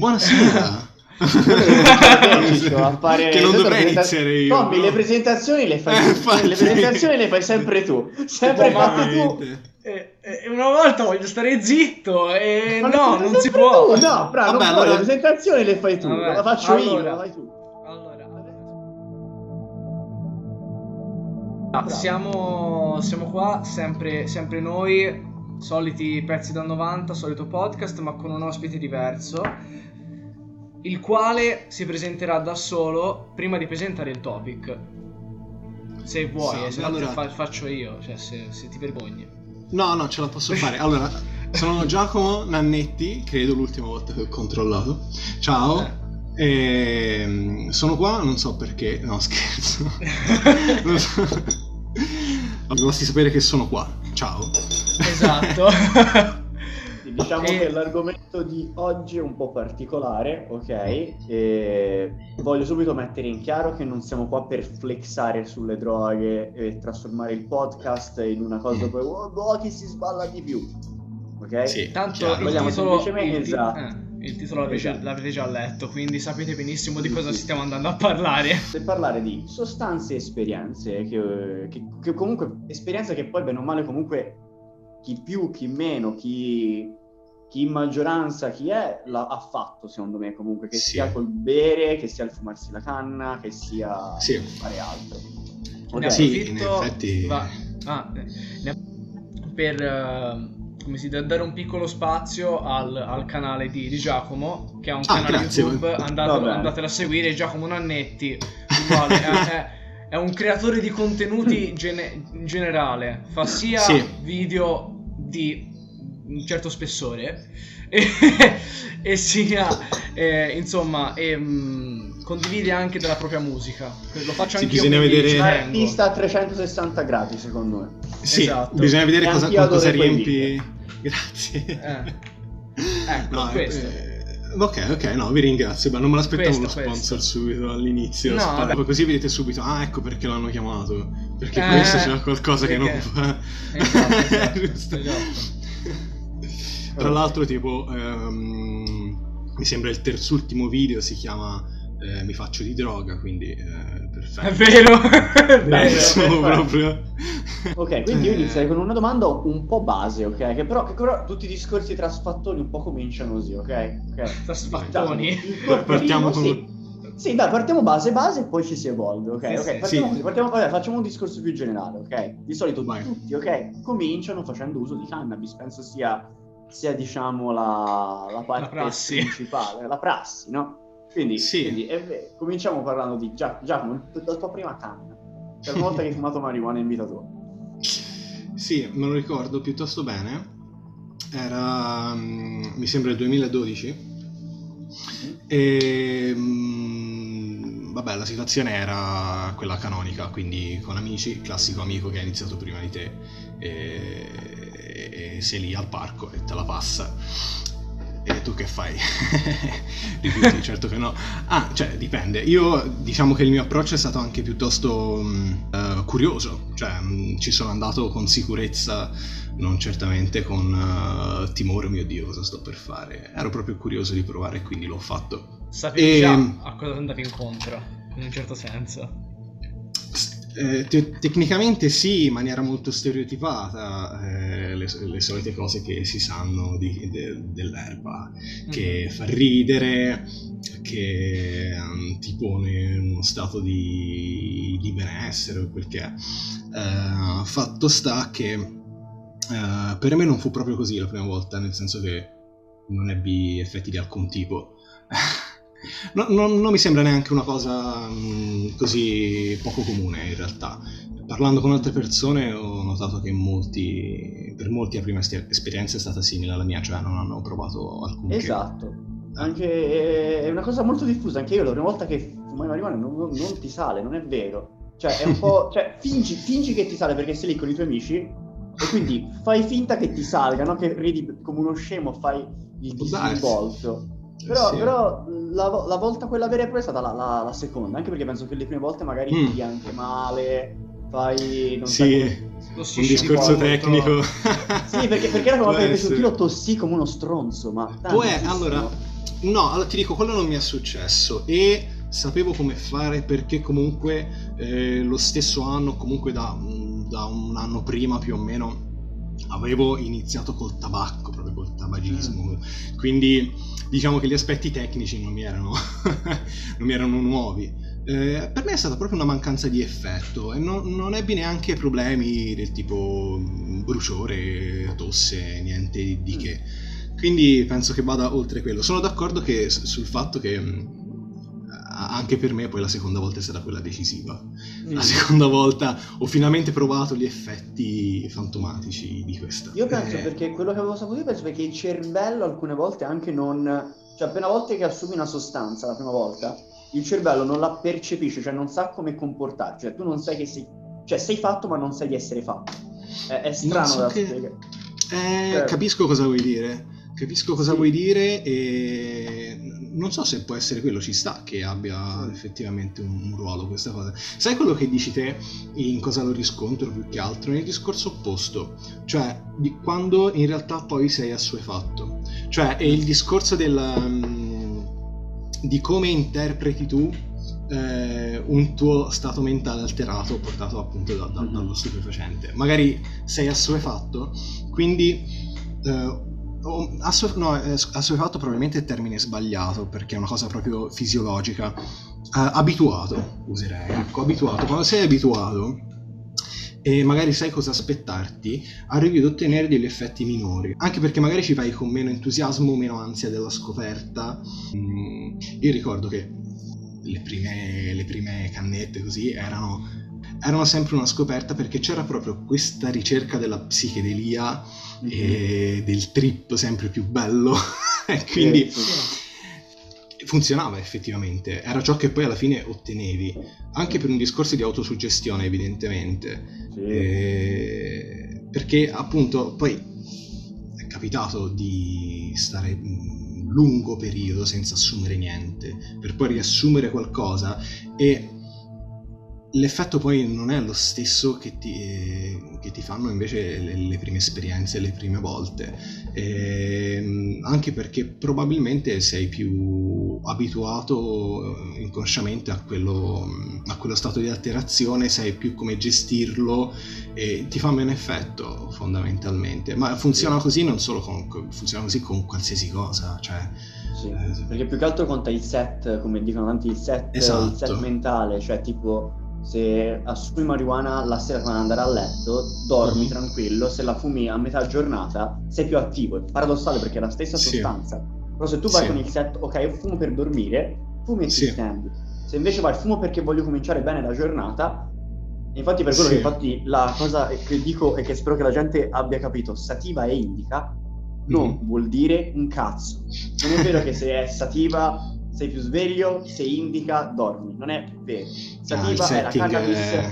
Buonasera. a fare che non dovrei presenta- iniziare io. Tommy, no? le presentazioni le fai Eh. Le presentazioni le fai sempre tu. Sempre fatte tu. Veramente. E, e una volta voglio stare zitto e Ma le no, non si può. tu. No, bravo, Vabbè, non puoi, allora- le presentazioni le fai tu. Vabbè, La faccio io, allora. la fai tu. Allora, Ah, siamo, siamo qua, sempre, sempre noi, soliti pezzi da 90, solito podcast, ma con un ospite diverso, il quale si presenterà da solo prima di presentare il topic. Se vuoi, Sì, eh, se no allora- fa- faccio io, cioè se, se ti vergogni. No, no, ce la posso fare. Allora, sono Giacomo Nannetti, credo l'ultima volta che ho controllato. Ciao. Eh. Ehm, sono qua, non so perché. No, scherzo. Non so. Dovresti sapere che sono qua. Ciao. Esatto. Sì, Diciamo E- che l'argomento di oggi è un po' particolare, ok? E voglio subito mettere in chiaro che non siamo qua per flexare sulle droghe e trasformare il podcast in una cosa Mm. poi oh, boh, chi si sballa di più, ok? Sì, Tanto Vogliamo titolo, semplicemente- il, esatto. eh, il titolo l'avrete, Esatto. l'avrete già letto, quindi sapete benissimo di Sì, cosa sì. stiamo andando a parlare. Per parlare di sostanze e esperienze, che, che- che comunque esperienze che poi bene o male comunque chi più, chi meno, chi, chi in maggioranza, chi è, l'ha ha fatto secondo me comunque, che Sì. sia col bere, che sia il fumarsi la canna, che sia Sì. fare altro. Ne Ok? Sì, approfitto- in effetti- va- ah, ne per eh, come si dice, dare un piccolo spazio al, al canale di, di Giacomo, che ha un Ah, canale grazie. YouTube, andatelo, Vabbè. andatelo a seguire, Giacomo Nannetti, uguale, è, è- è un creatore di contenuti gene- in generale, fa sia Sì. video di un certo spessore e, e sia eh, insomma ehm, condivide anche della propria musica lo faccio Sì, anche io bisogna quindi vedere- ci Un tengo. artista a 360 gradi secondo me. Sì, Esatto. bisogna vedere E cosa, con cosa riempi. Grazie. Eh. Ecco, No, questo. eh, ok, ok, no, vi ringrazio, ma non me l'aspettavo Questo, uno sponsor questo. subito all'inizio. No, vabbè. così vedete subito, ah, ecco perché l'hanno chiamato. Perché Eh, questo c'è qualcosa che non perché- fa. Esatto, esatto, Giusto. esatto. Tra l'altro, tipo, ehm, mi sembra il terzultimo video si chiama eh, Mi faccio di droga, quindi eh, perfetto. è vero è vero. Proprio. Ok, quindi io Eh, inizierei con una domanda un po' base, ok? Che però, che però tutti i discorsi tra sfattori un po' cominciano così, ok? Ok. Tra sfattoni. Il Partiamo con- sì. Sì, dai, partiamo base base e poi ci si evolve, ok? Sì, ok, sì, partiamo sì. partiamo, vabbè, facciamo un discorso più generale, ok? Di solito Vai. tutti, ok, cominciano facendo uso di cannabis, penso sia, sia diciamo, la, la parte prassi. principale, la prassi, no? Quindi, Sì. quindi è vero, cominciamo parlando di Gia- Giacomo, la tua prima canna, per una volta che hai fumato marijuana in vita tua. Sì, me lo ricordo piuttosto bene. Era, mm, mi sembra il 2012. E mm, vabbè, la situazione era quella canonica, quindi con amici, classico amico che ha iniziato prima di te e, e sei lì al parco e te la passa. E tu che fai? Rifiuti, certo che no. Ah, cioè, dipende. Io diciamo che il mio approccio è stato anche piuttosto eh, curioso, cioè mh, ci sono andato con sicurezza, non certamente con eh, timore, mio Dio, cosa sto per fare. Ero proprio curioso di provare quindi l'ho fatto. sapevi E- già a cosa andavi incontro in un certo senso Eh, te- tecnicamente sì, in maniera molto stereotipata, eh, le, le solite cose che si sanno di- de- dell'erba, che fa ridere, che mm, ti pone in uno stato di, di benessere o quel che è. Eh, fatto sta che eh, per me non fu proprio così la prima volta, nel senso che non ebbi effetti di alcun tipo. No- non, non mi sembra neanche una cosa mm, così poco comune in realtà. Parlando con altre persone ho notato che molti, per molti la prima esperienza è stata simile alla mia, cioè non hanno provato alcunché. Esatto. Anche è una cosa molto diffusa, anche io la prima volta che fumai marijuana non, non- non ti sale, non è vero. Cioè, è un po'. cioè, fingi, fingi che ti sale perché sei lì con i tuoi amici e quindi fai finta che ti salga, no? Che ridi come uno scemo, fai il disinvolto. Però, sì. però la, la volta quella vera e propria è stata la, la- la seconda, anche perché penso che le prime volte magari Mm. pigli anche male, fai... Non Sì, come- Lo un discorso un tecnico. Sì, perché, perché era come per essere. io tossì come uno stronzo, ma... Tantissimo. allora, No, allora ti dico, quello non mi è successo e sapevo come fare perché comunque eh, lo stesso anno, comunque da, da, un anno prima più o meno, avevo iniziato col tabacco, proprio col tabagismo. Mm. Quindi diciamo che gli aspetti tecnici non mi erano, non mi erano nuovi. Eh, per me è stata proprio una mancanza di effetto e non, non ebbi neanche problemi del tipo bruciore, tosse, niente di che. Quindi penso che vada oltre quello. Sono d'accordo che, sul fatto che anche per me poi la seconda volta è stata quella decisiva. Mm. La seconda volta ho finalmente provato gli effetti fantomatici di questa. Io penso eh... perché quello che avevo saputo io penso perché il cervello alcune volte anche non... Cioè appena volte che assumi una sostanza la prima volta, il cervello non la percepisce, cioè non sa come comportarsi, cioè tu non sai che sei... Cioè sei fatto ma non sai di essere fatto. È, è strano so da che... spiegare. Eh, cioè... Capisco cosa vuoi dire. Capisco cosa sì. vuoi dire e non so se può essere quello, ci sta che abbia sì. effettivamente un, un, ruolo questa cosa. Sai quello che dici te in cosa lo riscontro più che altro? Nel discorso opposto, cioè di quando in realtà poi sei assuefatto. Cioè è il discorso del, um, di come interpreti tu eh, un tuo stato mentale alterato portato appunto da, da, dallo stupefacente. Magari sei assuefatto, quindi... Eh, Oh, assu- no, assuefatto probabilmente è il termine sbagliato perché è una cosa proprio fisiologica. Uh, abituato, userei. Ecco, abituato. Quando sei abituato e magari sai cosa aspettarti, arrivi ad ottenere degli effetti minori. Anche perché magari ci vai con meno entusiasmo, meno ansia della scoperta. Mm, io ricordo che le prime, le prime cannette così erano, erano sempre una scoperta perché c'era proprio questa ricerca della psichedelia e del trip sempre più bello. e quindi funzionava effettivamente, era ciò che poi alla fine ottenevi, anche per un discorso di autosuggestione evidentemente. E... Perché appunto poi è capitato di stare un lungo periodo senza assumere niente, per poi riassumere qualcosa e l'effetto poi non è lo stesso che ti, che ti fanno invece le, le, prime esperienze, le prime volte, e, ehm, anche perché probabilmente sei più abituato eh, inconsciamente a quello, a quello stato di alterazione, sai più come gestirlo e ti fa meno effetto fondamentalmente, ma funziona così non solo con, funziona così con qualsiasi cosa, cioè... Sì, eh, perché più che altro conta il set, come dicono tanti, il set, esatto. il set mentale, cioè tipo se assumi marijuana la sera quando andare a letto, dormi tranquillo, se la fumi a metà giornata sei più attivo. È paradossale perché è la stessa sostanza. Sì. Però se tu vai sì. con il set, ok, io fumo per dormire, fumi e sì. ti stendi. Se invece vai fumo perché voglio cominciare bene la giornata, infatti per quello sì. che infatti la cosa che dico e che spero che la gente abbia capito, sativa e indica non mm. vuol dire un cazzo. Non è vero che se è sativa sei più sveglio, se indica dormi. Non è vero. Sativa ah, è la cannabis, è...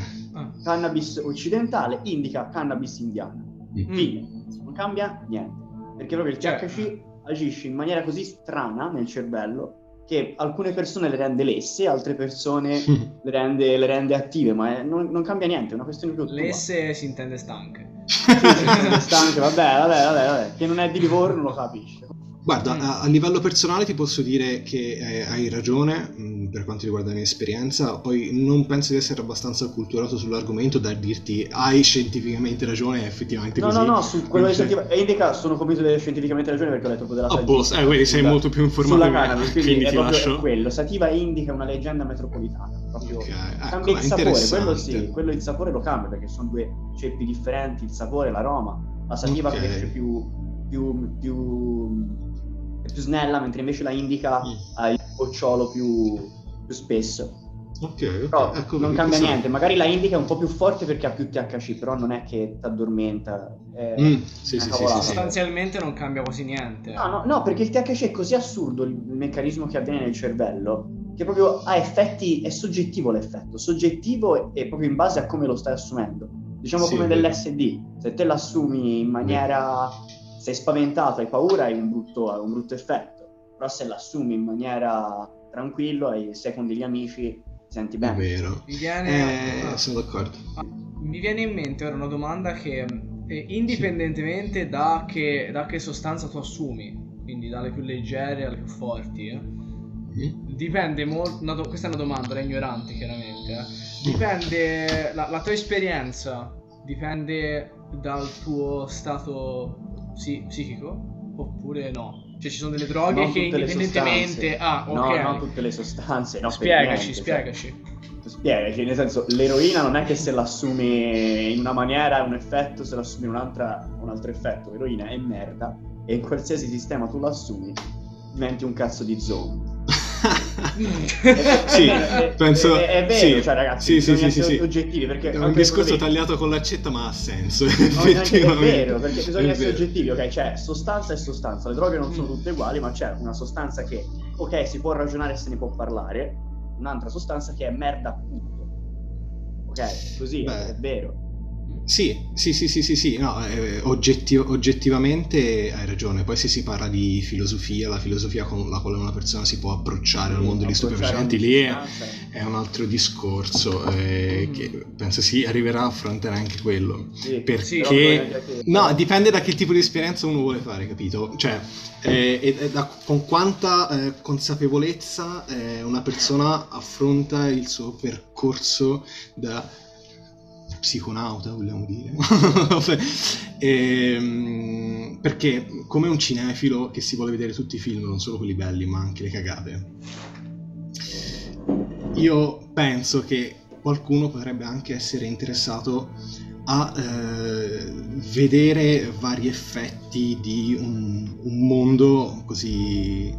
cannabis occidentale, indica cannabis indiana. Mm. Fine. Non cambia niente. Perché proprio il THC certo. agisce in maniera così strana nel cervello che alcune persone le rende lesse, altre persone le, rende, le, rende, attive, ma è, non, non, cambia niente, è una questione più Lesse si intende stanche. sì, si intende stanche, vabbè, vabbè, vabbè, vabbè, che non è di Livorno lo capisce. Guarda, mm. a, a, livello personale ti posso dire che eh, hai ragione mh, mm, per quanto riguarda la mia esperienza, poi non penso di essere abbastanza acculturato sull'argomento da dirti hai scientificamente ragione, effettivamente no, così. No, no, su quello che scientific- indica sono convinto di avere scientificamente ragione perché ho letto proprio della Ah, boh, eh, quindi sei molto più informato sulla cannabis, quindi, quindi proprio lascio... quello. Sativa indica una leggenda metropolitana, proprio okay, ecco, cambia il sapore, quello sì, quello il sapore lo cambia perché sono due ceppi differenti, il sapore, l'aroma. La sativa okay. cresce più, più, più più snella, mentre invece la indica mm. ha il bocciolo più, più spesso. Ok, però ecco, non cambia niente, magari la indica è un po' più forte perché ha più THC, però non è che ti addormenta. Mm, sì, sì, sì, Sostanzialmente non cambia quasi niente. No, no, no, perché il THC è così assurdo il meccanismo che avviene nel cervello che proprio ha effetti, è soggettivo l'effetto, soggettivo e proprio in base a come lo stai assumendo. Diciamo come dell'SD, se te l'assumi in maniera sei spaventato, hai paura, hai un brutto, hai un brutto effetto. Però se l'assumi in maniera tranquillo e sei con degli amici, ti senti bene. È vero. Mi viene... Eh, ah. sono d'accordo. Mi viene in mente ora una domanda che eh, indipendentemente da che, da che sostanza tu assumi, quindi dalle più leggere alle più forti. eh. Mm? Dipende molto. questa è una domanda da ignorante, chiaramente. eh. Dipende. La, la tua esperienza dipende dal tuo stato psi- psichico? Oppure no? Cioè, ci sono delle droghe Non che indipendentemente. Ah, ok. No, non tutte le sostanze. No, spiegaci, niente, cioè. spiegaci. Spiegaci, nel senso, l'eroina non è che se l'assumi in una maniera è un effetto, se l'assumi in un'altra ha un altro effetto. L'eroina è merda e in qualsiasi sistema tu l'assumi diventi un cazzo di zombie. Sì, è, penso- è, è vero, sì. cioè ragazzi, Sì, sì, sì, sì. oggettivi perché È un discorso lì- tagliato con l'accetta, ma ha senso. No, neanche- è effettivamente. vero, perché bisogna essere oggettivi, ok? C'è sostanza e sostanza, le droghe non sono Mm. tutte uguali, ma c'è una sostanza che, ok, si può ragionare e se ne può parlare, un'altra sostanza che è merda appunto. Ok, così, Beh. è vero. Sì, sì, sì, sì, sì, sì, no, eh, oggetti- oggettivamente hai ragione. Poi se si parla di filosofia, la filosofia con la quale una persona si può approcciare al mondo degli stupefacenti, lì è, è un altro discorso eh, Mm. che penso si arriverà a affrontare anche quello. Sì, Perché- te- No, dipende da che tipo di esperienza uno vuole fare, capito? Cioè, eh, e- e da- con quanta eh, consapevolezza eh, una persona affronta il suo percorso da psiconauta, vogliamo dire. Vabbè. Ehm, perché come un cinefilo che si vuole vedere tutti i film, non solo quelli belli, ma anche le cagate, io penso che qualcuno potrebbe anche essere interessato a eh, vedere vari effetti di un, un mondo così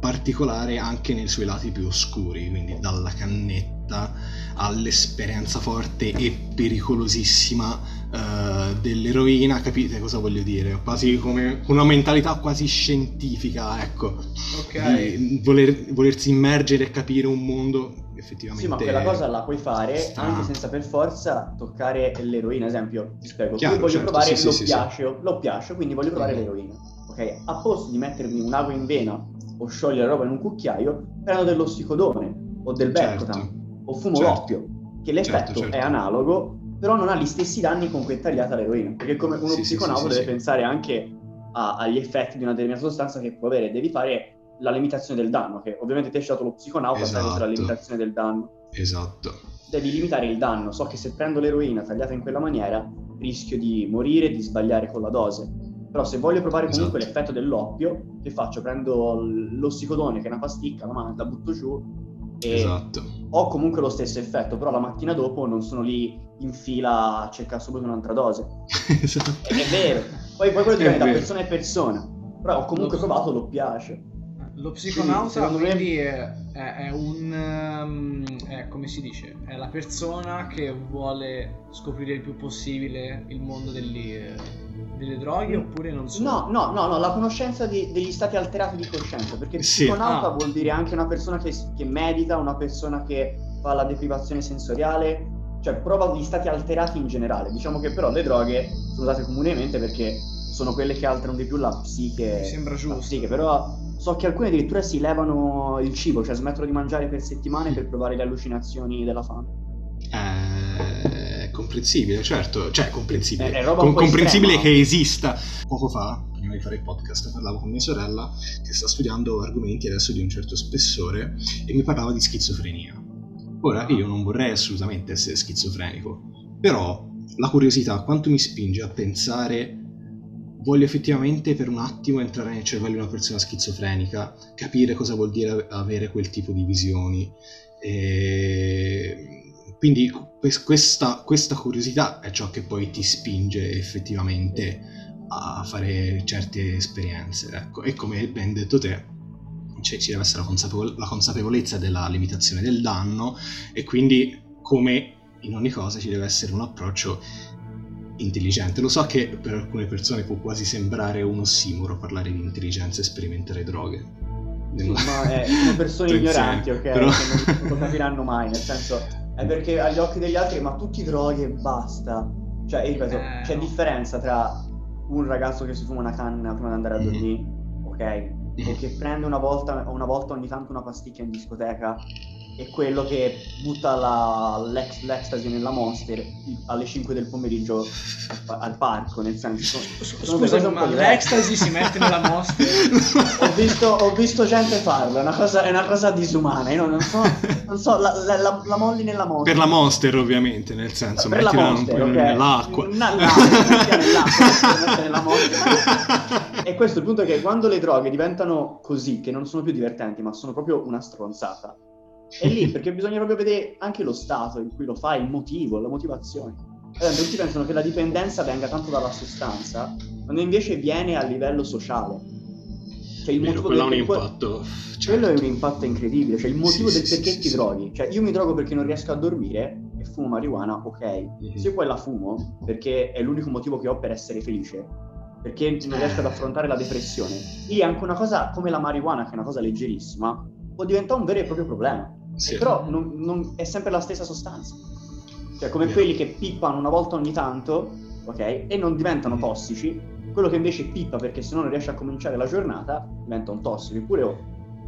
particolare anche nei suoi lati più oscuri, quindi dalla cannetta all'esperienza forte e pericolosissima eh, dell'eroina, capite cosa voglio dire? Quasi come una mentalità quasi scientifica, ecco, Ok. di voler- volersi immergere e capire un mondo effettivamente. Sì, ma quella cosa la puoi fare sta- anche senza per forza toccare l'eroina. Ad esempio, ti spiego, Chiaro, io voglio certo, provare sì, sì, sì, l'oppiaceo, l'oppiaceo, quindi voglio provare Mhm. l'eroina. Ok, a posto di mettermi un'acqua in vena o sciogliere la roba in un cucchiaio, prendo dello sticodone o del Certo. Bercotan o fumo Certo. l'oppio, che l'effetto Certo, certo. è analogo, però non ha gli stessi danni con cui è tagliata l'eroina. Perché come uno Sì, psiconauta sì, deve sì. pensare anche a- agli effetti di una determinata sostanza che può avere, devi fare la limitazione del danno, che ovviamente ti è scelto lo psiconauta, sai cos'è la Esatto. limitazione del danno Esatto. devi limitare il danno. So che se prendo l'eroina tagliata in quella maniera rischio di morire di sbagliare con la dose. Però se voglio provare comunque Esatto. l'effetto dell'oppio, che faccio? Prendo l'ossicodone che è una pasticca, la, man- la butto giù Esatto. ho comunque lo stesso effetto, però la mattina dopo non sono lì in fila a cercare subito un'altra dose. esatto. Ed è vero. Poi, poi quello È dipende da vero. persona a persona. Però ho comunque Lo- provato l'oppiace. Lo psiconauta secondo me- quindi è, è- è un ehm, è, come si dice è la persona che vuole scoprire il più possibile il mondo degli, delle droghe oppure non so No, no, no, no, la conoscenza di- degli stati alterati di coscienza, perché Sì. psiconauta Ah. vuol dire anche una persona che, che medita, una persona che fa la deprivazione sensoriale, cioè prova gli stati alterati in generale. Diciamo che però le droghe sono usate comunemente perché sono quelle che alterano di più la psiche. Mi sembra la giusto. psiche, però so che alcune addirittura si levano il cibo, cioè smettono di mangiare per settimane per provare le allucinazioni della fame. Eh, È comprensibile, certo, cioè è comprensibile. È- è roba Com- comprensibile estrema. che esista. Poco fa, prima di fare il podcast, parlavo con mia sorella che sta studiando argomenti adesso di un certo spessore e mi parlava di schizofrenia. Ora, io non vorrei assolutamente essere schizofrenico, però la curiosità quanto mi spinge a pensare voglio effettivamente per un attimo entrare nel cervello di una persona schizofrenica, capire cosa vuol dire avere quel tipo di visioni. E quindi que- questa, questa curiosità è ciò che poi ti spinge effettivamente a fare certe esperienze. Ecco. E come ben detto te, cioè, ci deve essere la, consapevol- la consapevolezza della limitazione del danno e quindi come in ogni cosa ci deve essere un approccio intelligente. Lo so che per alcune persone può quasi sembrare un ossimoro parlare di intelligenza e sperimentare droghe. Sì, ma eh, sono persone ignoranti, ok? però- Che non lo capiranno mai, nel senso, è perché agli occhi degli altri, ma tutti droghe e basta. Cioè, io ripeto, Eh, c'è no. differenza tra un ragazzo che si fuma una canna prima di andare a Mhm. dormire, ok? O che prende una volta, una volta ogni tanto una pasticca in discoteca è quello che butta la, l'ex, l'ecstasy nella Monster alle 5 del pomeriggio al parco, nel senso... Scusa, ma l'ecstasy si mette nella Monster? ho, visto, ho visto gente farlo, è una cosa, è una cosa disumana, io non so, non so la, la, la, la, molli nella Monster. Per la Monster ovviamente, nel senso, per mettila monster, okay. nell'acqua. Na, no, nell'acqua, nella Monster. e questo è il punto che quando le droghe diventano così, che non sono più divertenti, ma sono proprio una stronzata, è lì perché bisogna proprio vedere anche lo stato in cui lo fai, il motivo, la motivazione. Allora, tutti pensano che la dipendenza venga tanto dalla sostanza, quando invece viene a livello sociale. Cioè il Vero, motivo quello del... ha un impatto. Certo. Quello è un impatto incredibile, cioè il motivo sì, del sì, perché sì, ti droghi. Cioè io mi drogo perché non riesco a dormire e fumo marijuana, ok. Mm-hmm. Se poi la fumo perché è l'unico motivo che ho per essere felice, perché non riesco ad affrontare la depressione. Lì anche una cosa come la marijuana, che è una cosa leggerissima, può diventare un vero e proprio problema. Sì. Però non, non, è sempre la stessa sostanza. Cioè, come yeah. quelli che pippano una volta ogni tanto, ok? E non diventano tossici. Quello che invece pippa perché se no non riesce a cominciare la giornata, diventa un tossico. Eppure oh,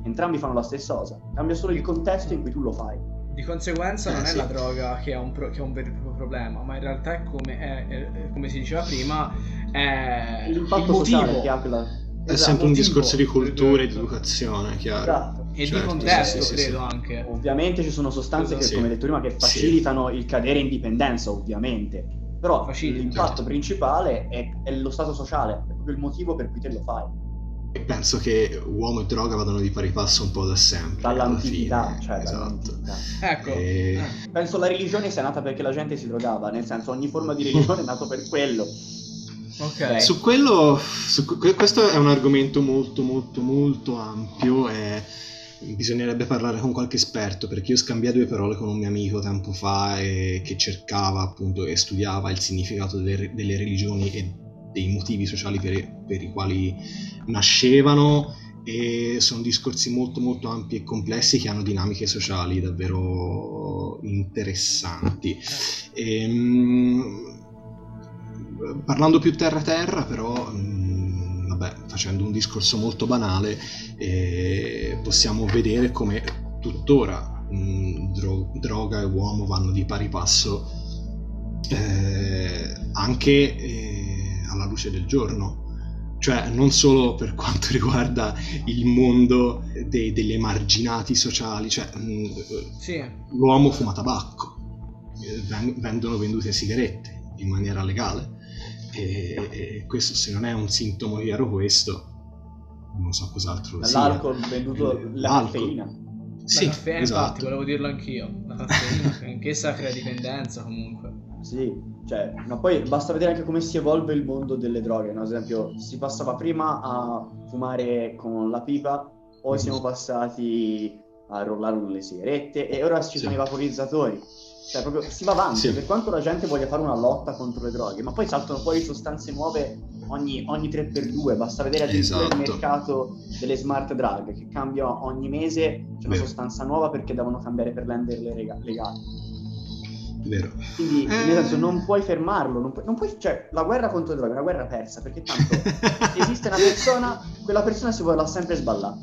entrambi fanno la stessa cosa. Cambia solo il contesto in cui tu lo fai. Di conseguenza eh, non sì. è la droga che ha, un pro- che ha, un vero e proprio problema, ma in realtà è come, è, è, come si diceva prima, è l'impatto il motivo. sociale che ha quella... È esatto, sempre un discorso di cultura e di educazione, chiaro. Esatto e certo, di contesto, sì, credo sì, anche. Ovviamente ci sono sostanze che, come detto prima, che facilitano il cadere in dipendenza, ovviamente. Però Facilita. l'impatto certo. principale è, è, lo stato sociale, è proprio il motivo per cui te lo fai. E penso che uomo e droga vadano di pari passo un po' da sempre. Dall'antichità, cioè esatto. dall'antichità. Ecco. E... Eh. Penso la religione sia nata perché la gente si drogava, nel senso ogni forma di religione è nato per quello. Okay. Su quello, su, questo è un argomento molto molto molto ampio e bisognerebbe parlare con qualche esperto perché io scambiai due parole con un mio amico tempo fa e, che cercava appunto e studiava il significato delle, delle religioni e dei motivi sociali per, per, i quali nascevano e sono discorsi molto molto ampi e complessi che hanno dinamiche sociali davvero interessanti. E, ehm, parlando più terra terra però vabbè, facendo un discorso molto banale, eh, possiamo vedere come tuttora mh, dro- droga e uomo vanno di pari passo eh, anche eh, alla luce del giorno. Cioè, non solo per quanto riguarda il mondo dei, degli emarginati sociali, cioè, mh, sì. l'uomo fuma tabacco, eh, vendono vendute sigarette in maniera legale e, e, questo se non è un sintomo chiaro questo, non so cos'altro sia. L'alcol venduto, eh, la caffeina. Sì, la caffeina, esatto. infatti, volevo dirlo anch'io. La caffeina, anch'essa crea dipendenza comunque. Sì, cioè, ma poi basta vedere anche come si evolve il mondo delle droghe, no? Ad esempio, si passava prima a fumare con la pipa, poi mm. siamo passati a rollare le sigarette e ora ci sì. sono i vaporizzatori cioè, proprio si va avanti, sì. per quanto la gente voglia fare una lotta contro le droghe, ma poi saltano fuori sostanze nuove ogni, ogni 3x2, basta vedere addirittura esatto. il mercato delle smart drug che cambia ogni mese, c'è una sostanza nuova perché devono cambiare per renderle rega- legali. Vero. Quindi, eh... nel senso, non puoi fermarlo, non puoi, non puoi, cioè, la guerra contro le droghe è una guerra persa, perché tanto esiste una persona, quella persona si vorrà sempre sballare.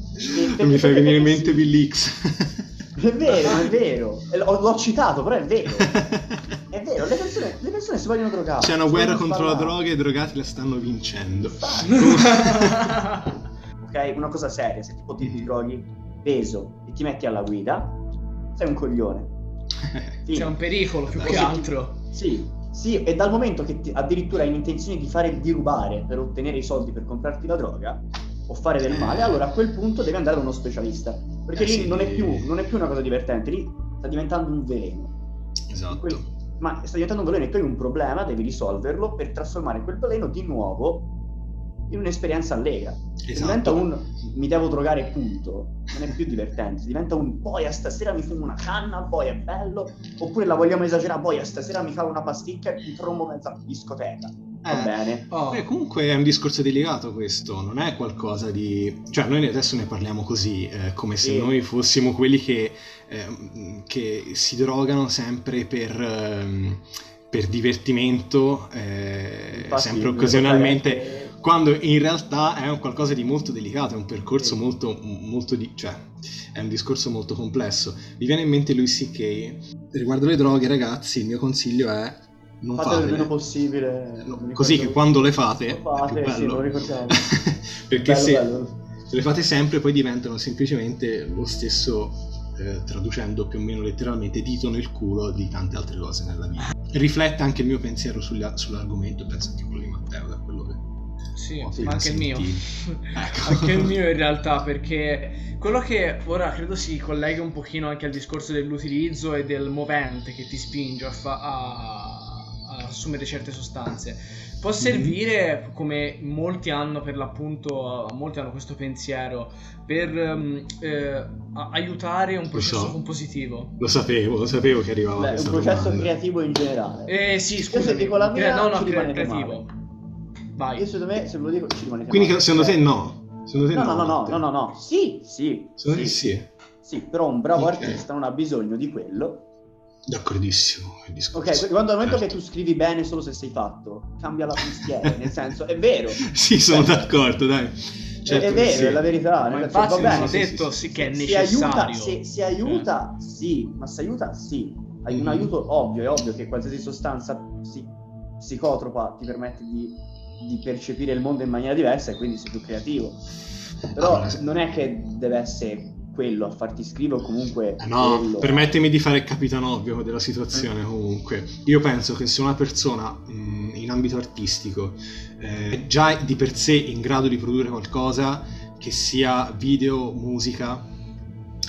Mi fai venire in mente Bill X. È vero, è vero. L'ho, l'ho citato, però è vero. È vero, le persone, le persone si vogliono drogare. C'è una guerra contro la droga e i drogati la stanno vincendo. ok, una cosa seria, se tipo ti, ti droghi peso e ti metti alla guida, sei un coglione. Sì. C'è un pericolo più che altro. Sì, sì, e dal momento che ti, addirittura hai intenzione di fare di rubare per ottenere i soldi per comprarti la droga o fare del male, allora a quel punto devi andare da uno specialista perché eh, lì sì, non, è più, non, è più, una cosa divertente, lì sta diventando un veleno. Esatto. Quel, ma sta diventando un veleno e tu hai un problema, devi risolverlo per trasformare quel veleno di nuovo in un'esperienza allegra. Esatto. diventa un mi devo drogare punto, non è più divertente, diventa un poi a stasera mi fumo una canna, poi è bello, oppure la vogliamo esagerare, poi a stasera mi fa una pasticca e mi trombo mezza discoteca. Va eh, bene. Oh. Beh, comunque è un discorso delicato questo, non è qualcosa di... Cioè noi adesso ne parliamo così, eh, come se sì. noi fossimo quelli che, eh, che, si drogano sempre per... Ehm, per divertimento, eh, Infatti, sempre occasionalmente quando in realtà è un qualcosa di molto delicato, è un percorso molto, molto di, cioè, è un discorso molto complesso. Mi viene in mente Louis C.K. Riguardo le droghe, ragazzi, il mio consiglio è non Fate fatele. il meno possibile. No, mi così che quando le fate, Lo fate, è più sì, bello. lo ricordiamo. Perché Bello, se, bello. se le fate sempre poi diventano semplicemente lo stesso, eh, traducendo più o meno letteralmente, dito nel culo di tante altre cose nella vita. Riflette anche il mio pensiero sugli- sull'argomento, penso anche quello di Matteo, da quello che... Sì, Ho ma anche il mio. Ecco. anche il mio in realtà, perché quello che ora credo si collega un pochino anche al discorso dell'utilizzo e del movente che ti spinge a, fa- a assumere certe sostanze. Può Mhm. servire, come molti hanno per l'appunto, molti hanno questo pensiero, per ehm, eh, aiutare un processo so. compositivo. Lo sapevo, lo sapevo che arrivava Beh, un questa processo domanda. creativo in generale. Eh sì, se scusami. dico la mia, Crea- no, no, rimanete creativo. Vai. Io secondo me, se ve lo dico, ci rimanete Quindi male. secondo te Eh, no? Secondo te No, no? no, no, no, no, no, no. Sì, sì. Secondo te sì, sì. sì, però un bravo Ok. artista non ha bisogno di quello. D'accordissimo. Ok, quando al momento Certo. che tu scrivi bene solo se sei fatto, cambia la mestiere, nel senso, è vero. Sì, sono Cioè, d'accordo, dai. è- Certo è che vero, sì. è la verità. Ma nel senso, infatti va bene, sì, detto sì, sì, sì. che è si aiuta, necessario. se, si aiuta, sì, ma si aiuta, sì. Hai un Mhm. aiuto ovvio, è ovvio che qualsiasi sostanza psi- psicotropa ti permette di, di percepire il mondo in maniera diversa e quindi sei più creativo. Però Allora, se- non è che deve essere quello a farti scrivere o comunque Eh No, quello. permettimi di fare il capitano ovvio della situazione comunque. Io penso che se una persona mh, in ambito artistico eh, è già di per sé in grado di produrre qualcosa, che sia video, musica,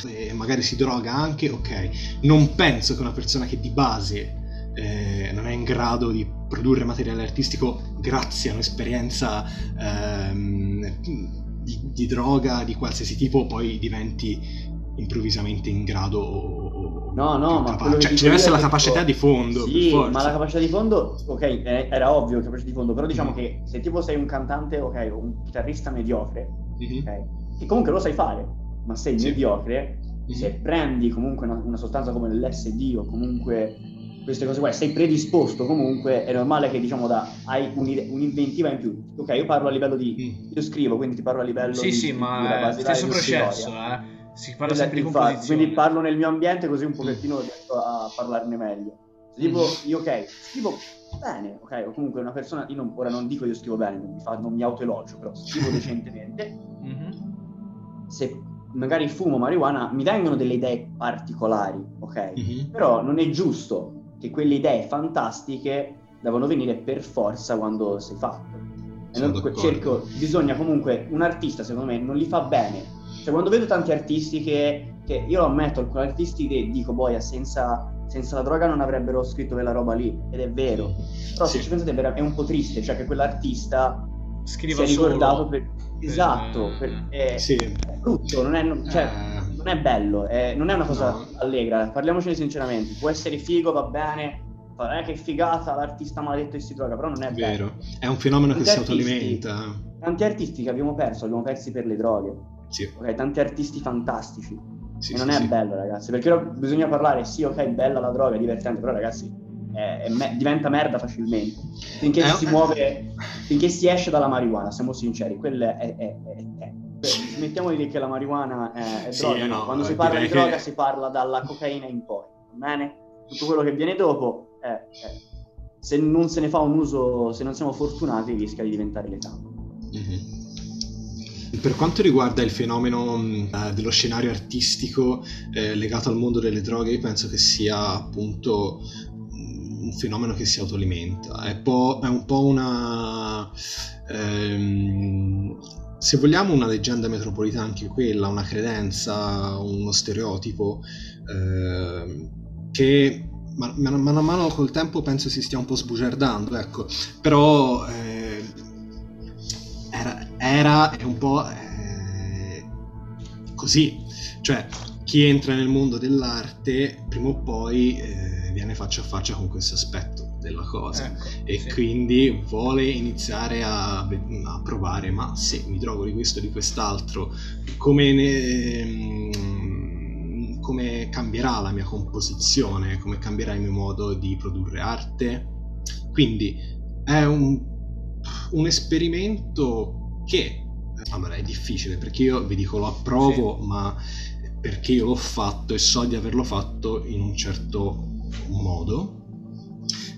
e magari si droga anche, ok. Non penso che una persona che di base eh, non è in grado di produrre materiale artistico grazie a un'esperienza ehm, di, droga di qualsiasi tipo poi diventi improvvisamente in grado o, No, no, ma che Cioè, ci deve essere la capacità tipo- di fondo Sì, ma la capacità di fondo, ok, era ovvio la capacità di fondo, però diciamo Mm. che se tipo sei un cantante, ok, o un chitarrista mediocre, Mhm. ok, che comunque lo sai fare, ma sei Sì. mediocre, Mhm. se prendi comunque una, una sostanza come l'LSD o comunque queste cose qua, sei predisposto comunque, è normale che diciamo da, hai un'inventiva in più. Ok, io parlo a livello di... Mm. Io scrivo, quindi ti parlo a livello Sì, di... sì, scrittura, ma è stesso processo, eh. Si parla Esatto, sempre di infatti, quindi parlo nel mio ambiente così un pochettino riesco a parlarne meglio. Se tipo Mm. io ok, scrivo bene, ok, o comunque una persona, io non, ora non dico io scrivo bene, non mi, fa- non mi autoelogio, però scrivo decentemente, Mhm. se magari fumo marijuana mi vengono delle idee particolari, ok? Mhm. Però non è giusto che quelle idee fantastiche devono venire per forza quando sei fatto. E Sono non- d'accordo. cerco, bisogna comunque, un artista secondo me non li fa bene. Cioè quando vedo tanti artisti che, che io ammetto, alcuni artisti che dico, boia, senza, senza la droga non avrebbero scritto quella roba lì, ed è vero. Però se Sì. ci pensate è un po' triste, cioè che quell'artista Scriva si è ricordato solo. per... Esatto, per- è, Sì. è brutto, non è, cioè, Eh, è bello, è- non è una cosa No. allegra, parliamocene sinceramente, può essere figo, va bene, eh, che figata l'artista maledetto che si droga, però non è è vero. È un fenomeno che Tanti si artisti- autoalimenta. Tanti artisti che abbiamo perso, abbiamo persi per le droghe, Sì, ok? Tanti artisti fantastici, sì, e sì, non è sì. bello ragazzi, perché bisogna parlare, sì ok, bella la droga, è divertente, però ragazzi è- me- diventa merda facilmente. Finché Eh, si eh. muove, finché si esce dalla marijuana, siamo sinceri, è, è, è- Beh, smettiamo di dire che la marijuana è, è Sì, droga, no? quando si eh, parla di droga che- si parla dalla cocaina in poi, va bene? Tutto quello che viene dopo è, è- se non se ne fa un uso, se non siamo fortunati, rischia di diventare letale. Mhm. Per quanto riguarda il fenomeno mh, eh, dello scenario artistico eh, legato al mondo delle droghe, io penso che sia appunto mh, un fenomeno che si autoalimenta. È, po- è un po' una... ehm, se vogliamo una leggenda metropolitana anche quella, una credenza, uno stereotipo ehm, che man, man- mano a mano col tempo penso si stia un po' sbugiardando, ecco. Però eh, era, era è un po' eh, così, cioè chi entra nel mondo dell'arte prima o poi eh, viene faccia a faccia con questo aspetto della cosa Ecco, e sì. quindi vuole iniziare a, a provare ma se mi drogo di questo di quest'altro come, ne- mm, come cambierà la mia composizione come cambierà il mio modo di produrre arte quindi è un un esperimento che allora è difficile perché io vi dico lo approvo, sì. ma perché io l'ho fatto e so di averlo fatto in un certo modo,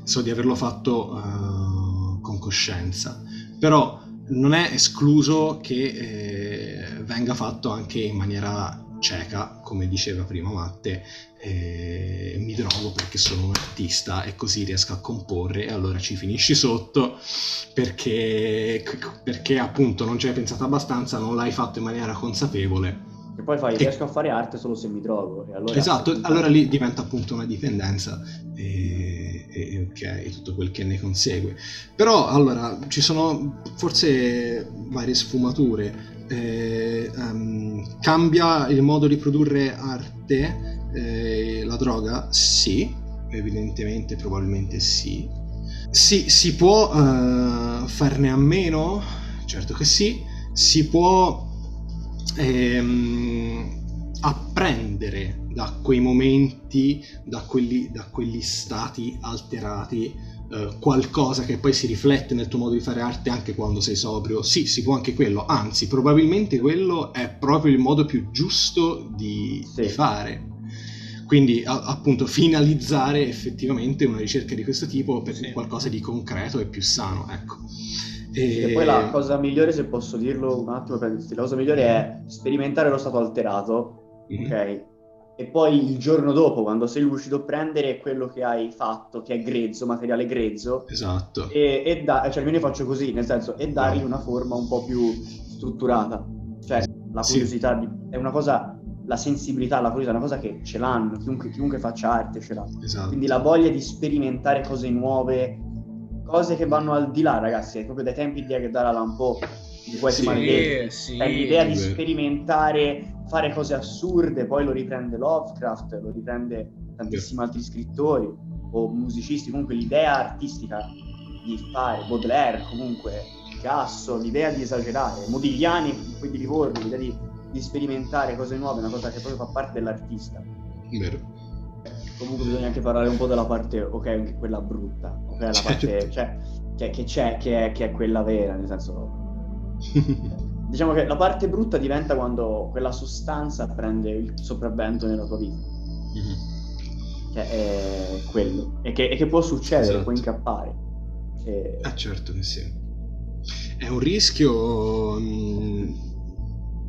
so di averlo fatto uh, con coscienza, però non è escluso che eh, venga fatto anche in maniera cieca, come diceva prima Matte, eh, mi drogo perché sono un artista e così riesco a comporre e allora ci finisci sotto perché, perché appunto non ci hai pensato abbastanza, non l'hai fatto in maniera consapevole. E poi fai, riesco a fare arte solo se mi drogo. Allora... Esatto, allora lì diventa appunto una dipendenza e, e, okay, tutto quel che ne consegue. Però allora ci sono forse varie sfumature eh, um, cambia il modo di produrre arte eh, la droga? Sì, evidentemente, probabilmente sì. Si, si può uh, farne a meno? Certo che sì. Si può ehm, apprendere da quei momenti, da, quelli, da quegli stati alterati eh, qualcosa che poi si riflette nel tuo modo di fare arte anche quando sei sobrio, sì, si può anche quello, anzi, probabilmente quello è proprio il modo più giusto di, sì. di fare. Quindi a, appunto finalizzare effettivamente una ricerca di questo tipo per sì. qualcosa di concreto e più sano, ecco. E... e... poi la cosa migliore, se posso dirlo un attimo per la cosa migliore è sperimentare lo stato alterato. Ok? e poi il giorno dopo, quando sei lucido, prendere quello che hai fatto, che è grezzo, materiale grezzo, esatto. e, e da, cioè almeno io faccio così, nel senso, e dargli una forma un po' più strutturata. Cioè, la curiosità sì. di, è una cosa, la sensibilità, la curiosità è una cosa che ce l'hanno, chiunque, chiunque faccia arte ce l'ha. Esatto. Quindi la voglia di sperimentare cose nuove, cose che vanno al di là, ragazzi, è proprio dai tempi di Edgar Allan Poe di quasi sì, maledetti. Sì, è l'idea di sperimentare, fare cose assurde, poi lo riprende Lovecraft, lo riprende tantissimi altri scrittori o musicisti, comunque l'idea artistica di fare Baudelaire, comunque Picasso, l'idea di esagerare, Modigliani, poi di Livorno, l'idea di, di sperimentare cose nuove, è una cosa che proprio fa parte dell'artista. Vero. Comunque bisogna anche parlare un po' della parte, ok, anche quella brutta, ok, la certo. parte, cioè, che, che c'è, che è, che è quella vera, nel senso diciamo che la parte brutta diventa quando quella sostanza prende il sopravvento nella tua vita. Mm-hmm. Che è quello. E che, e che può succedere, esatto. può incappare. E... Ah, certo che sì. È un rischio mh, mm,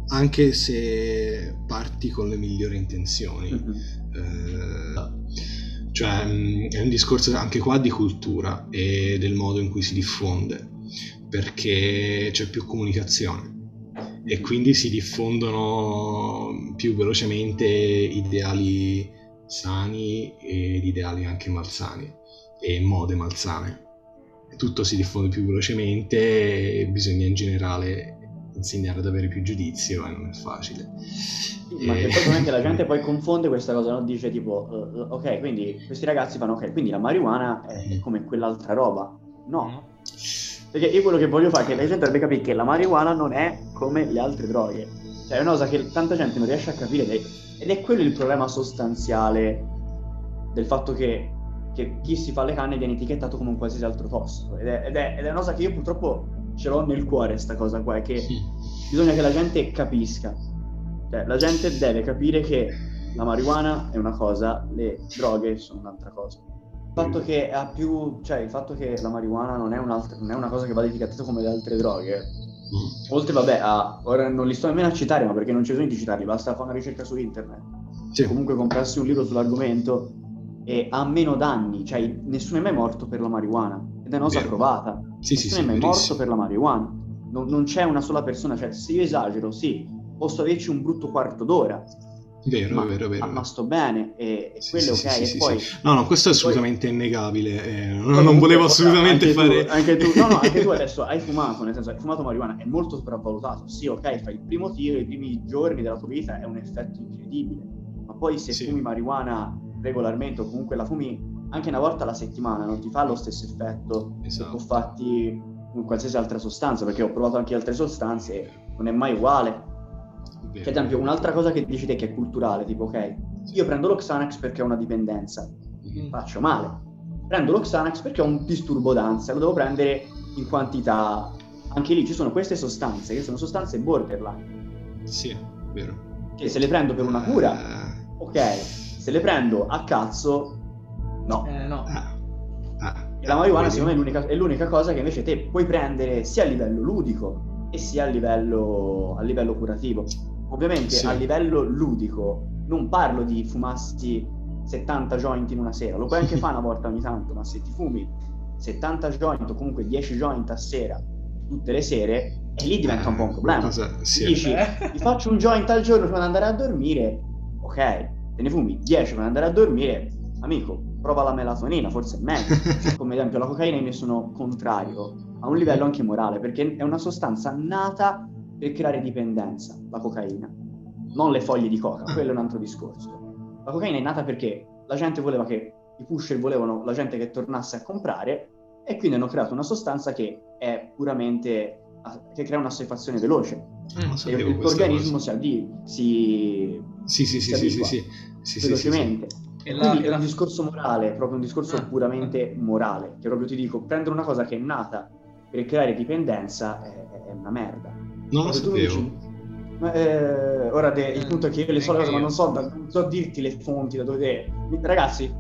anche se parti con le migliori intenzioni. Mm-hmm. Eh, cioè, mm, è un discorso anche qua di cultura e del modo in cui si diffonde perché c'è più comunicazione e quindi si diffondono più velocemente ideali sani ed ideali anche malsani e mode malsane. Tutto si diffonde più velocemente e bisogna in generale insegnare ad avere più giudizio e non è facile. Ma e... che la gente poi confonde questa cosa, no? dice tipo, uh, ok, quindi questi ragazzi fanno ok, quindi la marijuana è come quell'altra roba. No, perché io quello che voglio fare è che la gente dovrebbe capire che la marijuana non è come le altre droghe. Cioè è una cosa che tanta gente non riesce a capire ed è quello il problema sostanziale del fatto che, che chi si fa le canne viene etichettato come un qualsiasi altro tossico. Ed è, ed, è, ed è, una cosa che io purtroppo ce l'ho nel cuore, questa cosa qua, è che sì. bisogna che la gente capisca. Cioè la gente deve capire che la marijuana è una cosa, le droghe sono un'altra cosa fatto che ha più, cioè il fatto che la marijuana non è, non è una cosa che va etichettata come le altre droghe, mm. oltre vabbè a, ora non li sto nemmeno a citare, ma perché non c'è bisogno di citarli, basta fare una ricerca su internet, sì. comunque comprarsi un libro sull'argomento e ha meno danni, cioè nessuno è mai morto per la marijuana, ed è una cosa Vero. provata, sì, nessuno sì, è mai morto per la marijuana, non, non c'è una sola persona, cioè se io esagero, sì, posso averci un brutto quarto d'ora, Vero, ma, vero, vero. Ma sto bene e, e sì, quello sì, ok. Sì, e poi, no, no, questo è assolutamente poi... innegabile. Eh, non, non volevo assolutamente anche fare. Tu, anche tu, no, no, anche tu adesso hai fumato, nel senso, hai fumato marijuana, è molto sopravvalutato. Sì, ok, fai il primo tiro, i primi giorni della tua vita è un effetto incredibile. Ma poi se fumi marijuana regolarmente o comunque la fumi anche una volta alla settimana, non ti fa lo stesso effetto esatto. può farti qualsiasi altra sostanza, perché ho provato anche altre sostanze non è mai uguale che ad esempio un'altra cosa che dici te che è culturale, tipo ok, io prendo lo Xanax perché ho una dipendenza, mm. faccio male. Prendo lo Xanax perché ho un disturbo d'ansia, lo devo prendere in quantità, anche lì ci sono queste sostanze che sono sostanze borderline. Sì, vero. Che se le prendo per una cura, Eh, ok, se le prendo a cazzo, no. Eh, no. ah, ah, E la marijuana secondo me è l'unica, è l'unica cosa che invece te puoi prendere sia a livello ludico e sia a livello, a livello curativo. Ovviamente Sì. a livello ludico non parlo di fumarsi 70 joint in una sera, lo puoi anche fare una volta ogni tanto, ma se ti fumi 70 joint o comunque 10 joint a sera tutte le sere, e lì diventa un po' un problema. Cosa- sì. Dici, Eh. ti faccio un joint al giorno prima di andare a dormire, ok, te ne fumi 10 prima di andare a dormire, amico, prova la melatonina, forse è meglio. Come ad esempio la cocaina io ne sono contrario, a un livello anche morale, perché è una sostanza nata per creare dipendenza, la cocaina, non le foglie di coca, quello è un altro discorso. La cocaina è nata perché la gente voleva che, i pusher volevano la gente che tornasse a comprare e quindi hanno creato una sostanza che è puramente, che crea un'assuefazione veloce. Mm. E sapevo il tuo questa organismo cosa. si addi- si Sì, sì, sì, si sì, sì, sì, sì, sì, sì, sì. velocemente. E la- quindi è la- un discorso morale, proprio un discorso Ah. puramente morale, che proprio ti dico, prendere una cosa che è nata per creare dipendenza è, è una merda. Non lo sapevo. eh, ora de- il Eh, punto è che io le so le cose, ma non so, da- non so dirti le fonti da dove... Ragazzi,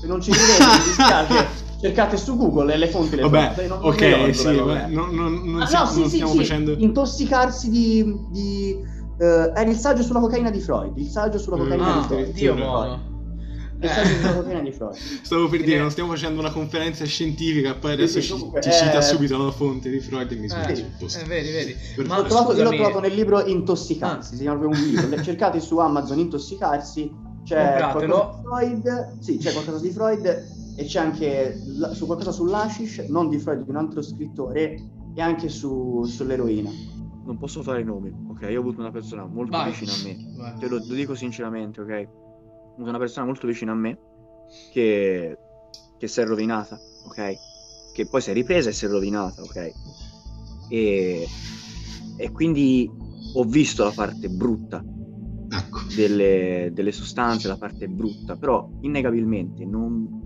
se non ci credete, mi dispiace, cercate su Google le fonti le Vabbè, non- ok, ricordo sì, dove ma è. non, non, non Ah, stiamo, no, sì, non stiamo sì, facendo... intossicarsi di... di eh, era il saggio sulla cocaina di Freud, il saggio sulla Mm, cocaina Ah, di Freud. Dio Freud. Stavo per dire, eh. non stiamo facendo una conferenza scientifica, poi adesso sì, ci, comunque, ci cita eh, subito la fonte di Freud e mi Eh, posto. eh, vedi, vedi. Ma L'ho trovato, io l'ho trovato nel libro Intossicarsi, Ah. si chiama proprio un libro. Cercate su Amazon Intossicarsi, c'è qualcosa di Freud, sì, c'è qualcosa di Freud e c'è anche la- su qualcosa sull'ashish, non di Freud, di un altro scrittore, e anche su, sull'eroina. Non posso fare nomi, ok? Io ho avuto una persona molto Vai. vicina a me, Vai. te lo, lo dico sinceramente, ok? Una persona molto vicina a me che, che si è rovinata, ok? Che poi si è ripresa e si è rovinata, ok? E, e quindi ho visto la parte brutta Ecco. delle, delle sostanze, la parte brutta, però innegabilmente non...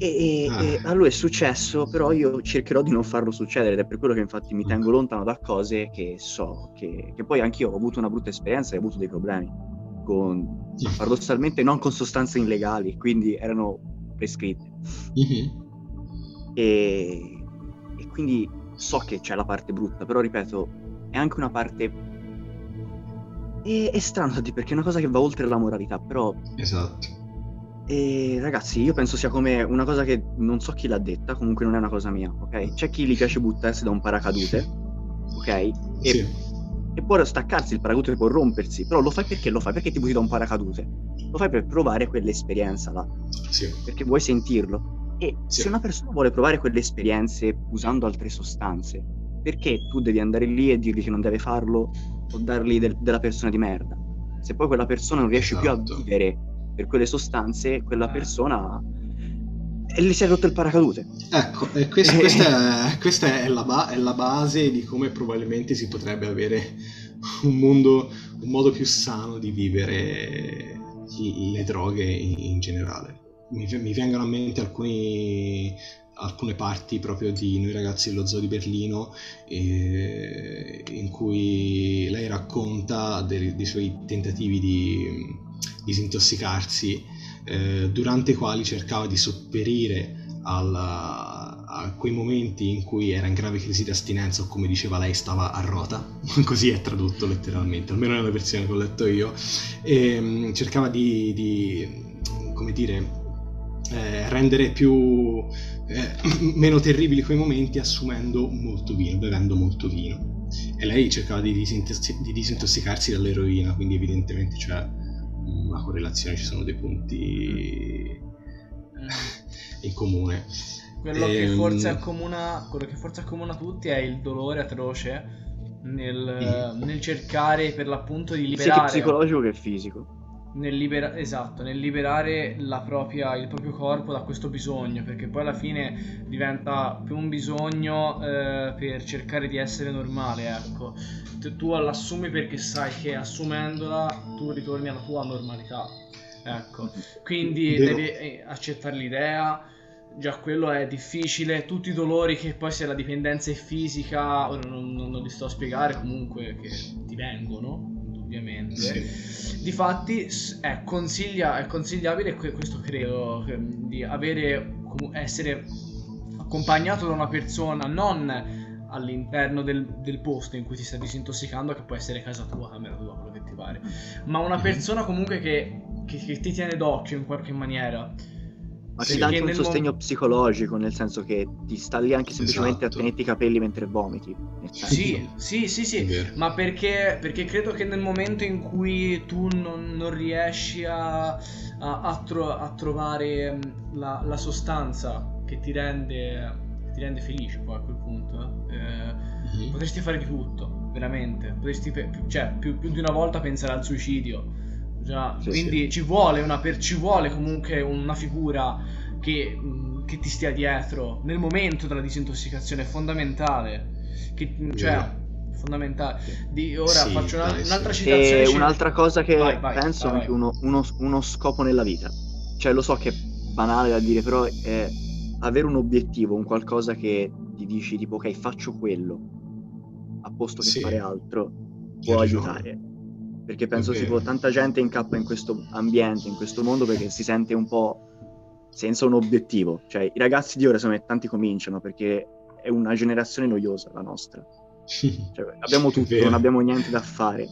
E, e- Ah. e a lui è successo, però io cercherò di non farlo succedere ed è per quello che infatti mi tengo lontano da cose che so, che, che poi anch'io ho avuto una brutta esperienza e ho avuto dei problemi, con, paradossalmente non con sostanze illegali, quindi erano prescritte. Mhm. E, e quindi so che c'è la parte brutta, però ripeto, è anche una parte... È, è strano da dire perché è una cosa che va oltre la moralità, però Esatto. e ragazzi, io penso sia come una cosa che non so chi l'ha detta, comunque non è una cosa mia, ok? C'è chi gli piace buttarsi da un paracadute, ok? E, Sì. E può staccarsi il paracadute, può rompersi, però lo fai perché lo fai? Perché ti butti da un paracadute? Lo fai per provare quell'esperienza là, Sì. perché vuoi sentirlo. E Sì. se una persona vuole provare quelle esperienze usando altre sostanze, perché tu devi andare lì e dirgli che non deve farlo o dargli del- della persona di merda? Se poi quella persona non riesce più a Esatto. vivere per quelle sostanze, quella Eh. persona e gli si è rotto il paracadute. Ecco, e quest- questa, è, questa è la ba- è la base di come probabilmente si potrebbe avere un mondo, un modo più sano di vivere le droghe in, in generale. Mi, mi vengono a mente alcuni, alcune parti proprio di Noi ragazzi dello zoo di Berlino eh, in cui lei racconta dei, dei suoi tentativi di mm, disintossicarsi eh, durante i quali cercava di sopperire alla- a quei momenti in cui era in grave crisi di astinenza o come diceva lei stava a rota, così è tradotto letteralmente, almeno nella versione che ho letto io, e mm, cercava di, di, come dire, eh, rendere più eh, meno terribili quei momenti assumendo molto vino, bevendo molto vino. E lei cercava di, disintos- di disintossicarsi dall'eroina, quindi evidentemente c'è una correlazione, ci sono dei punti in comune. Quello che Ehm, forse accomuna, quello che forse accomuna tutti è il dolore atroce nel, nel cercare per l'appunto di Sia che liberare psicologico che fisico. Nel libera- esatto, nel liberare la propria, il proprio corpo da questo bisogno, perché poi alla fine diventa più un bisogno eh, per cercare di essere normale, ecco. Tu, tu l'assumi perché sai che assumendola tu ritorni alla tua normalità. Ecco, quindi Vero. devi eh, accettare l'idea, già quello è difficile, tutti i dolori che poi se la dipendenza è fisica, non, non, non li sto a spiegare comunque che ti vengono, ovviamente. Sì. Difatti è, consiglia, è consigliabile, questo credo, di avere, essere accompagnato da una persona non all'interno del, del, posto in cui ti stai disintossicando, che può essere casa tua, camera tua, quello che ti pare, ma una mhm. persona comunque che, che, che ti tiene d'occhio in qualche maniera ma ti dà anche un sostegno mom- psicologico, nel senso che ti sta lì anche semplicemente esatto. a tenerti i capelli mentre vomiti. Sì, sì, sì, sì, ma perché, perché, credo che nel momento in cui tu non, non riesci a, a, a, tro- a trovare mm, la, la, sostanza che ti rende, che ti rende felice poi a quel punto, eh, mm-hmm. potresti fare di tutto, veramente. Potresti, cioè, più, più di una volta pensare al suicidio Già, sì, quindi sì. Ci, vuole una, per, ci vuole comunque una figura che, che, ti stia dietro nel momento della disintossicazione, è fondamentale. Che, cioè, yeah. fondamentale. Di, ora sì, faccio una, dai, un'altra citazione. E un'altra cosa che vai, vai, penso vai, è uno, uno, uno scopo nella vita. Cioè, lo so che è banale da dire, però è avere un obiettivo, un qualcosa che ti dici tipo ok faccio quello a posto che fare altro può aiutare perché penso okay. tipo tanta gente incappa in questo ambiente, in questo mondo perché si sente un po' senza un obiettivo. Cioè i ragazzi di ora, secondo me, tanti cominciano perché è una generazione noiosa la nostra. Cioè, abbiamo tutto, non abbiamo niente da fare.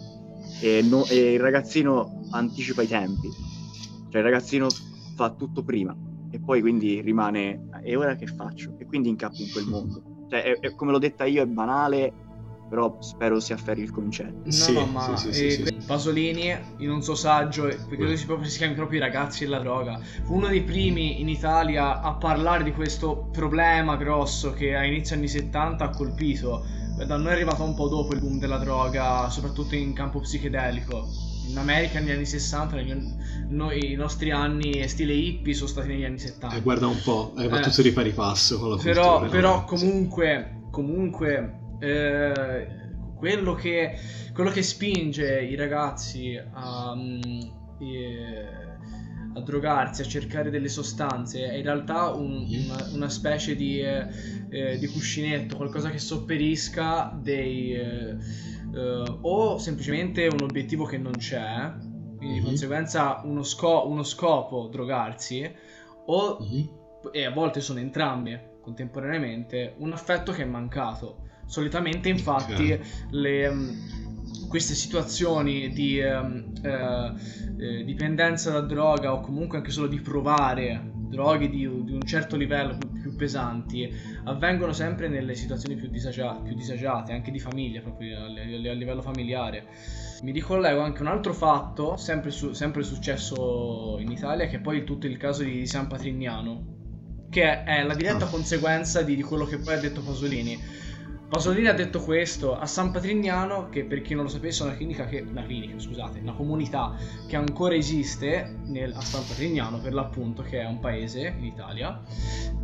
E, no, e, il ragazzino anticipa i tempi. Cioè il ragazzino fa tutto prima e poi quindi rimane e ora che faccio? E quindi incappi in quel mondo. Cioè, è, è, come l'ho detta io, è banale, però spero si afferri il concetto. No, sì, no, ma sì, sì, sì, Pasolini, in un suo saggio, perché lui si, proprio, si chiama proprio i ragazzi della droga, fu uno dei primi in Italia a parlare di questo problema grosso che a inizio anni 70 ha colpito. Da noi è arrivato un po' dopo il boom della droga, soprattutto in campo psichedelico. In America negli anni 60, negli, noi, i nostri anni stile hippie sono stati negli anni 70. Eh, guarda un po', hai fatto eh, di pari passo con la però, cultura, però comunque, comunque eh, quello, che, quello, che, spinge i ragazzi a, mm, eh, a, drogarsi, a cercare delle sostanze, è in realtà un, una, una, specie di, eh, eh, di, cuscinetto, qualcosa che sopperisca dei... Eh, o semplicemente un obiettivo che non c'è, quindi di mm-hmm. conseguenza uno, sco- uno, scopo drogarsi, o, mm-hmm. e a volte sono entrambi contemporaneamente, un affetto che è mancato. Solitamente infatti le, um, queste situazioni di um, eh, eh, dipendenza da droga o comunque anche solo di provare droghe di, di un certo livello più, più, pesanti avvengono sempre nelle situazioni più, disagia- più disagiate, anche di famiglia, proprio a, a, a, livello familiare. Mi ricollego anche un altro fatto, sempre, su, sempre successo in Italia, che è poi tutto il caso di San Patrignano, che è la diretta ah. conseguenza di, di quello che poi ha detto Pasolini Pasolini ha detto questo a San Patrignano, che per chi non lo sapesse è una clinica che, una clinica, scusate, una comunità che ancora esiste nel, a San Patrignano per l'appunto, che è un paese in Italia,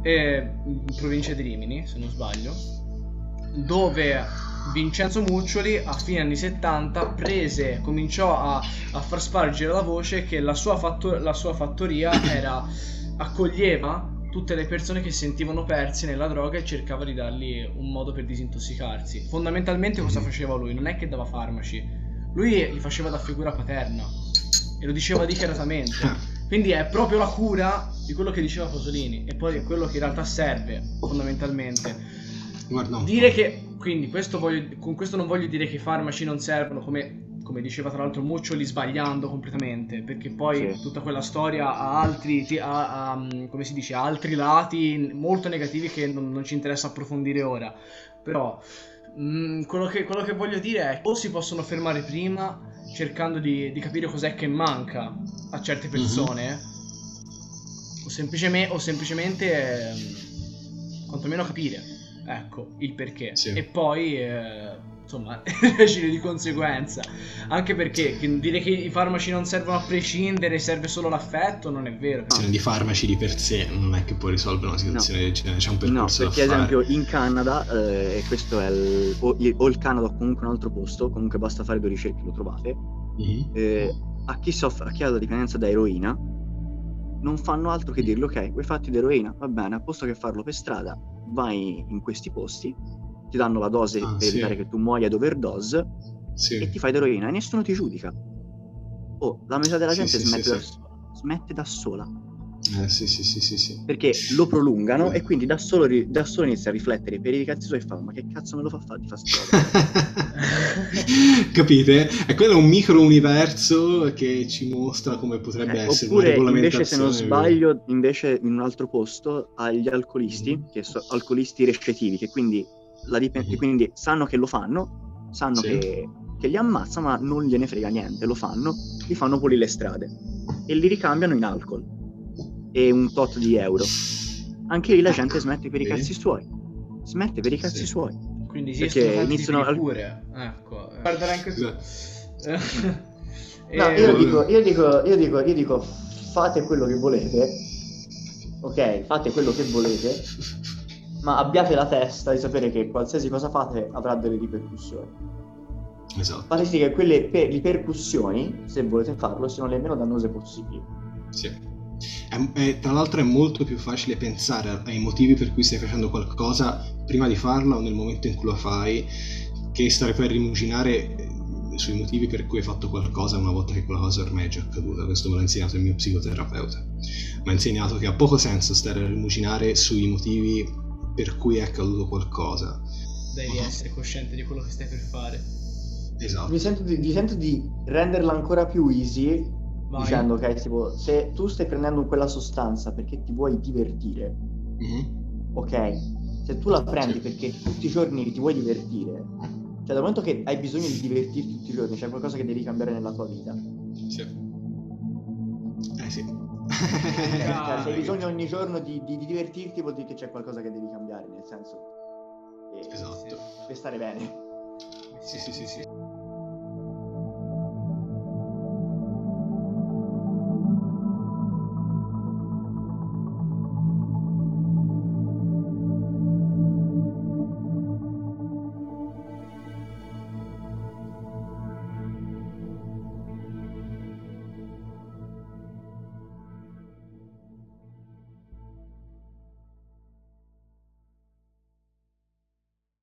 eh, in provincia di Rimini, se non sbaglio, dove Vincenzo Muccioli a fine anni 70 prese, cominciò a, a far spargere la voce che la sua, fattor- la sua fattoria era, accoglieva tutte le persone che si sentivano persi nella droga e cercava di dargli un modo per disintossicarsi. Fondamentalmente cosa mhm. faceva lui? Non è che dava farmaci, lui li faceva da figura paterna e lo diceva dichiaratamente. Quindi è proprio la cura di quello che diceva Pasolini e poi è quello che in realtà serve fondamentalmente. Guarda. Dire che, quindi questo voglio, con questo non voglio dire che i farmaci non servono come come diceva tra l'altro Muccioli, sbagliando completamente, perché poi sì. tutta quella storia ha altri, ha, ha, mm, come si dice, ha altri lati molto negativi che non, non ci interessa approfondire ora. Però mh, mm, quello, che, quello, che, voglio dire è o si possono fermare prima cercando di, di capire cos'è che manca a certe mhm. persone, mm-hmm. o, semplicemente, o semplicemente eh, quantomeno capire, ecco, il perché. Sì. E poi... Eh, insomma, reagire di conseguenza. Anche perché dire che i farmaci non servono a prescindere, serve solo l'affetto, non è vero. La di farmaci di per sé non è che può risolvere una situazione no. del genere, c'è un percorso no, perché ad esempio in Canada, eh, e questo è il, o, o, il Canada o comunque un altro posto, comunque basta fare due ricerche lo trovate, mm-hmm. eh, a, chi soffre, a chi ha la dipendenza da eroina, non fanno altro che dirgli ok, vuoi farti d'eroina? Va bene, a posto che farlo per strada, vai in questi posti, ti danno la dose Ah, per sì. evitare che tu muoia d'overdose Sì. e ti fai d'eroina e nessuno ti giudica. Oh, la metà della gente smette, da sola, smette da sola Eh, sì, sì, sì, sì, perché lo prolungano e quindi da solo, ri- da solo inizia a riflettere per i cazzi suoi e fa ma che cazzo me lo fa fare di fa sta roba?" Capite? E quello è un micro universo che ci mostra come potrebbe Eh, essere oppure una invece se non sbaglio invece in un altro posto agli alcolisti che sono alcolisti recettivi che quindi, la dipende- Mhm. quindi sanno che lo fanno sanno Sì. che, che li ammazza ma non gliene frega niente lo fanno li fanno pulire le strade e li ricambiano in alcol e un tot di euro anche lì la gente smette per i cazzi suoi smette per i cazzi Sì. suoi Quindi Perché esistono tanti iniziano al- cure. Ecco, guardare anche tu. No, Eh, io vabbè. dico, io dico, io dico, io dico, fate quello che volete, ok? Fate quello che volete, ma abbiate la testa di sapere che qualsiasi cosa fate avrà delle ripercussioni. Esatto. Fate sì che quelle per- ripercussioni, se volete farlo, siano le meno dannose possibili. Sì. È- è- tra l'altro è molto più facile pensare ai motivi per cui stai facendo qualcosa prima di farlo o nel momento in cui lo fai che stare poi a rimuginare eh, sui motivi per cui hai fatto qualcosa una volta che quella cosa ormai è già accaduta. Questo me l'ha insegnato il mio psicoterapeuta. Mi ha insegnato che ha poco senso stare a rimuginare sui motivi per cui è accaduto qualcosa. Devi essere cosciente di quello che stai per fare. Esatto. Mi sento di, mi sento di renderla ancora più easy Vai. dicendo ok, tipo, se tu stai prendendo quella sostanza perché ti vuoi divertire, Mhm. ok? Se tu la prendi perché tutti i giorni ti vuoi divertire, cioè dal momento che hai bisogno di divertirti tutti i giorni, c'è qualcosa che devi cambiare nella tua vita. Sì. Eh sì. Cioè, se hai bisogno ogni giorno di, di- di divertirti vuol dire che c'è qualcosa che devi cambiare, nel senso... eh, Esatto. Per stare bene. Sì, sì, sì, sì.